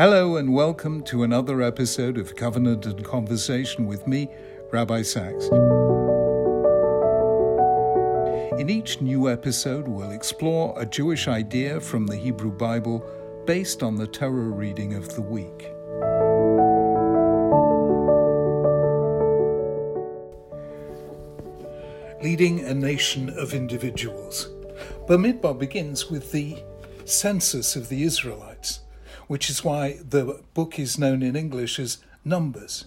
Hello and welcome to another episode of Covenant and Conversation with me, Rabbi Sacks. In each new episode, we'll explore a Jewish idea from the Hebrew Bible based on the Torah reading of the week. Leading a nation of individuals. Bamidbar begins with the census of the Israelites, which is why the book is known in English as Numbers.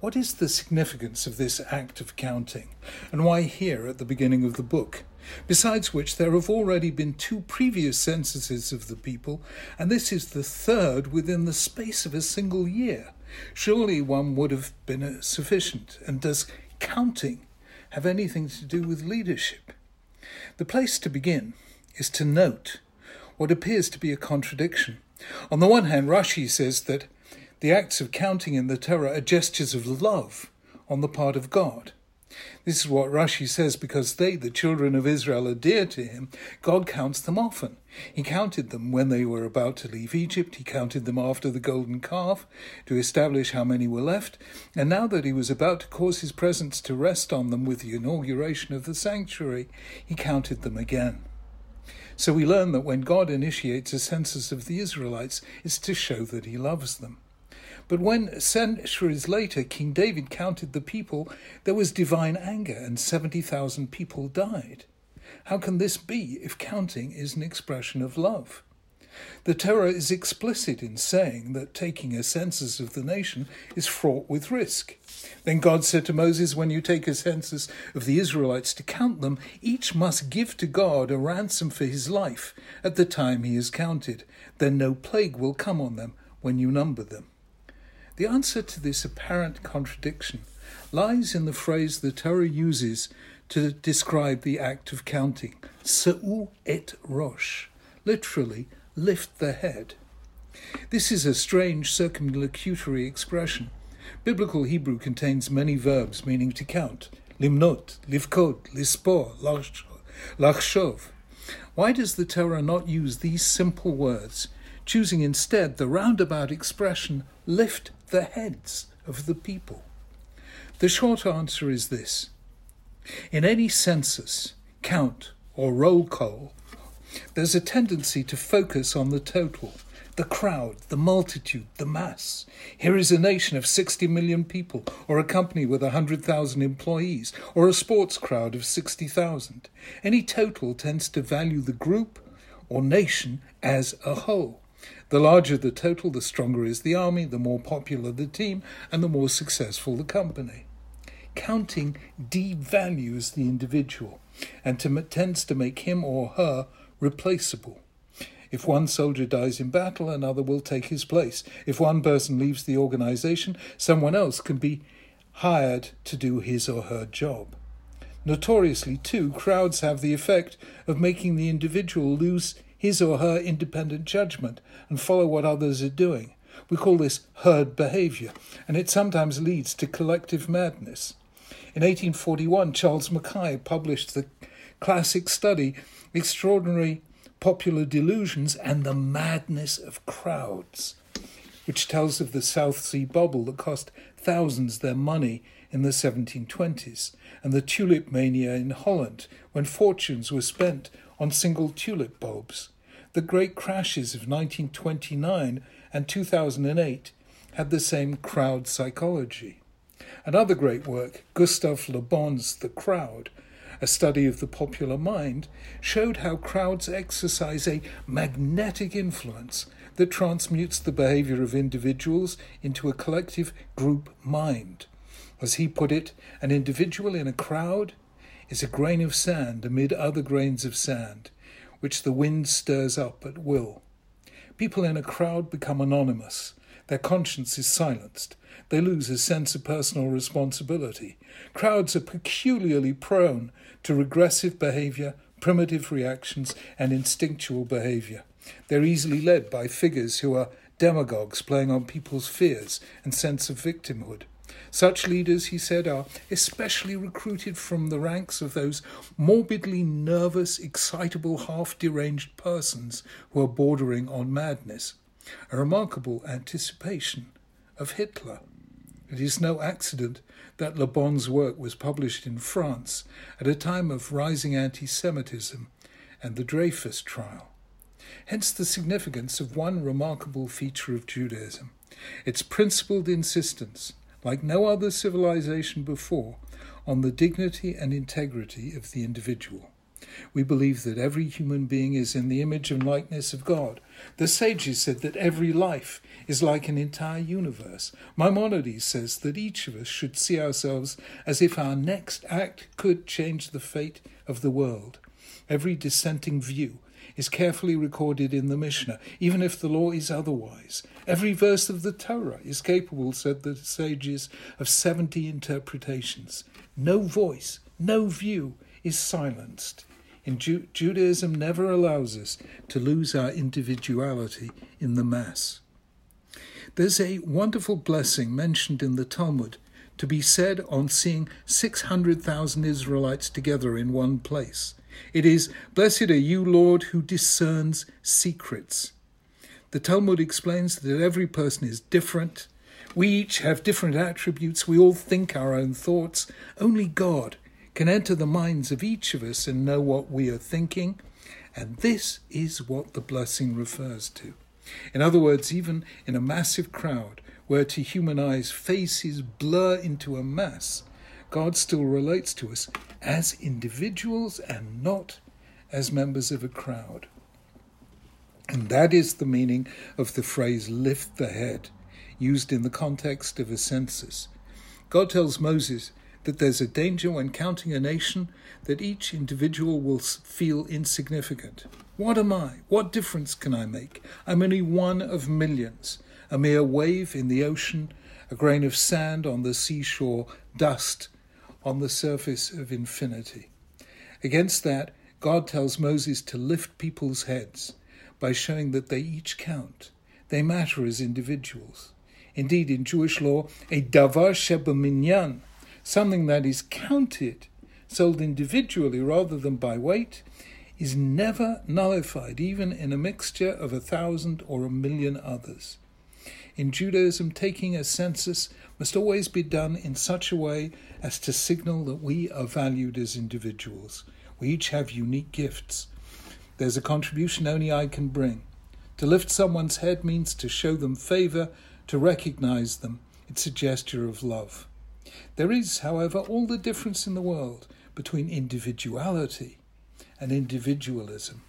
What is the significance of this act of counting, and why here at the beginning of the book? Besides which, there have already been two previous censuses of the people, and this is the third within the space of a single year. Surely one would have been uh, sufficient. And does counting have anything to do with leadership? The place to begin is to note what appears to be a contradiction. On the one hand, Rashi says that the acts of counting in the Torah are gestures of love on the part of God. This is what Rashi says because they, the children of Israel, are dear to him. God counts them often. He counted them when they were about to leave Egypt. He counted them after the golden calf to establish how many were left. And now that he was about to cause his presence to rest on them with the inauguration of the sanctuary, he counted them again. So we learn that when God initiates a census of the Israelites, it's to show that he loves them. But when centuries later King David counted the people, there was divine anger and 70,000 people died. How can this be if counting is an expression of love? The Torah is explicit in saying that taking a census of the nation is fraught with risk. Then God said to Moses, When you take a census of the Israelites to count them, each must give to God a ransom for his life at the time he is counted. Then no plague will come on them when you number them. The answer to this apparent contradiction lies in the phrase the Torah uses to describe the act of counting, Sa'u et rosh, literally, lift the head. This is a strange circumlocutory expression. Biblical Hebrew contains many verbs meaning to count limnot, livkod, lispor, lachshov. Why does the Torah not use these simple words, choosing instead the roundabout expression lift the heads of the people? The short answer is this In any census, count, or roll call, there's a tendency to focus on the total, the crowd, the multitude, the mass. Here is a nation of 60 million people, or a company with 100,000 employees, or a sports crowd of 60,000. Any total tends to value the group or nation as a whole. The larger the total, the stronger is the army, the more popular the team, and the more successful the company. Counting devalues the individual and to, tends to make him or her replaceable. If one soldier dies in battle, another will take his place. If one person leaves the organization, someone else can be hired to do his or her job. Notoriously, too, crowds have the effect of making the individual lose his or her independent judgment and follow what others are doing. We call this herd behavior, and it sometimes leads to collective madness. In 1841, Charles Mackay published the classic study Extraordinary Popular Delusions and the Madness of Crowds, which tells of the South Sea bubble that cost thousands their money in the 1720s, and the tulip mania in Holland, when fortunes were spent on single tulip bulbs. The great crashes of 1929 and 2008 had the same crowd psychology. Another great work, Gustave Le Bon's The Crowd, a study of the popular mind, showed how crowds exercise a magnetic influence that transmutes the behavior of individuals into a collective group mind. As he put it, an individual in a crowd is a grain of sand amid other grains of sand, which the wind stirs up at will. People in a crowd become anonymous. Their conscience is silenced. They lose a sense of personal responsibility. Crowds are peculiarly prone to regressive behavior, primitive reactions, and instinctual behavior. They're easily led by figures who are demagogues playing on people's fears and sense of victimhood. Such leaders, he said, are especially recruited from the ranks of those morbidly nervous, excitable, half deranged persons who are bordering on madness. A remarkable anticipation of Hitler. It is no accident that Le Bon's work was published in France at a time of rising anti Semitism and the Dreyfus trial. Hence the significance of one remarkable feature of Judaism its principled insistence, like no other civilization before, on the dignity and integrity of the individual. We believe that every human being is in the image and likeness of God. The sages said that every life is like an entire universe. Maimonides says that each of us should see ourselves as if our next act could change the fate of the world. Every dissenting view is carefully recorded in the Mishnah, even if the law is otherwise. Every verse of the Torah is capable, said the sages, of 70 interpretations. No voice, no view is silenced. In Ju- Judaism never allows us to lose our individuality in the mass. There's a wonderful blessing mentioned in the Talmud to be said on seeing 600,000 Israelites together in one place. It is, Blessed are you, Lord, who discerns secrets. The Talmud explains that every person is different. We each have different attributes. We all think our own thoughts. Only God can enter the minds of each of us and know what we are thinking. And this is what the blessing refers to. In other words, even in a massive crowd, where to human eyes faces blur into a mass, God still relates to us as individuals and not as members of a crowd. And that is the meaning of the phrase lift the head, used in the context of a census. God tells Moses that there's a danger when counting a nation that each individual will feel insignificant. What am I? What difference can I make? I'm only one of millions, a mere wave in the ocean, a grain of sand on the seashore, dust on the surface of infinity. Against that, God tells Moses to lift people's heads by showing that they each count. They matter as individuals. Indeed, in Jewish law, a davar shebaminyan, something that is counted, sold individually rather than by weight, is never nullified, even in a mixture of a thousand or a million others. In Judaism, taking a census must always be done in such a way as to signal that we are valued as individuals. We each have unique gifts. There's a contribution only I can bring. To lift someone's head means to show them favor, to recognize them. It's a gesture of love. There is, however, all the difference in the world between individuality and individualism.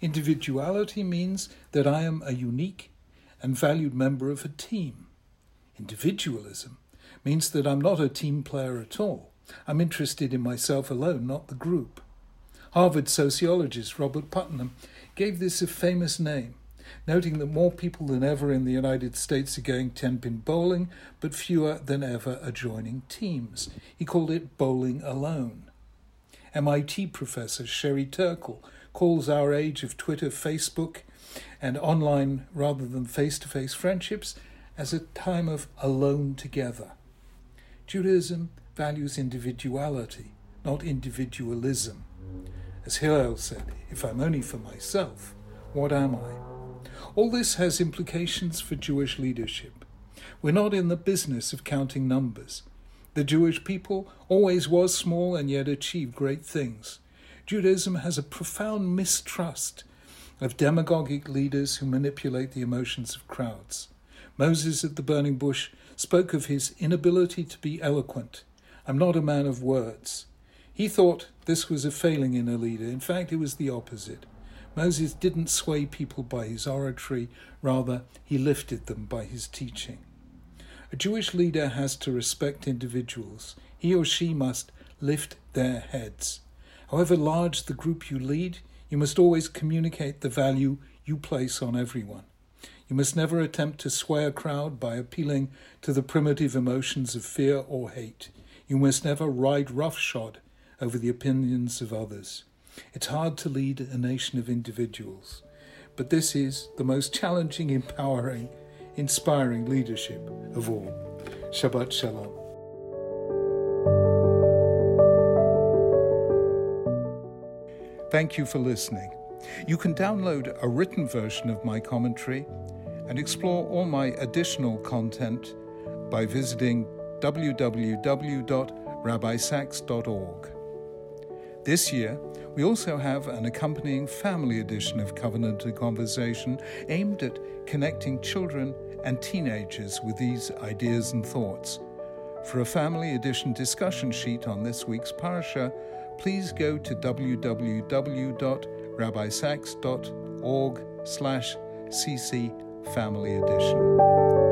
Individuality means that I am a unique and valued member of a team. Individualism means that I'm not a team player at all. I'm interested in myself alone, not the group. Harvard sociologist Robert Putnam gave this a famous name, noting that more people than ever in the United States are going 10 pin bowling, but fewer than ever are joining teams. He called it bowling alone. MIT professor Sherry Turkle calls our age of Twitter, Facebook, and online rather than face to face friendships as a time of alone together. Judaism values individuality, not individualism. As Hillel said, if I'm only for myself, what am I? All this has implications for Jewish leadership. We're not in the business of counting numbers. The Jewish people always was small and yet achieved great things. Judaism has a profound mistrust of demagogic leaders who manipulate the emotions of crowds. Moses at the burning bush spoke of his inability to be eloquent. I'm not a man of words. He thought this was a failing in a leader. In fact, it was the opposite. Moses didn't sway people by his oratory, rather, he lifted them by his teaching. A Jewish leader has to respect individuals. He or she must lift their heads. However large the group you lead, you must always communicate the value you place on everyone. You must never attempt to sway a crowd by appealing to the primitive emotions of fear or hate. You must never ride roughshod over the opinions of others. It's hard to lead a nation of individuals, but this is the most challenging, empowering, inspiring leadership of all. Shabbat Shalom. Thank you for listening. You can download a written version of my commentary and explore all my additional content by visiting www.rabbisacks.org. This year, we also have an accompanying family edition of Covenant and Conversation aimed at connecting children and teenagers with these ideas and thoughts. For a family edition discussion sheet on this week's parasha, please go to www.rabbisacks.org slash cc family edition.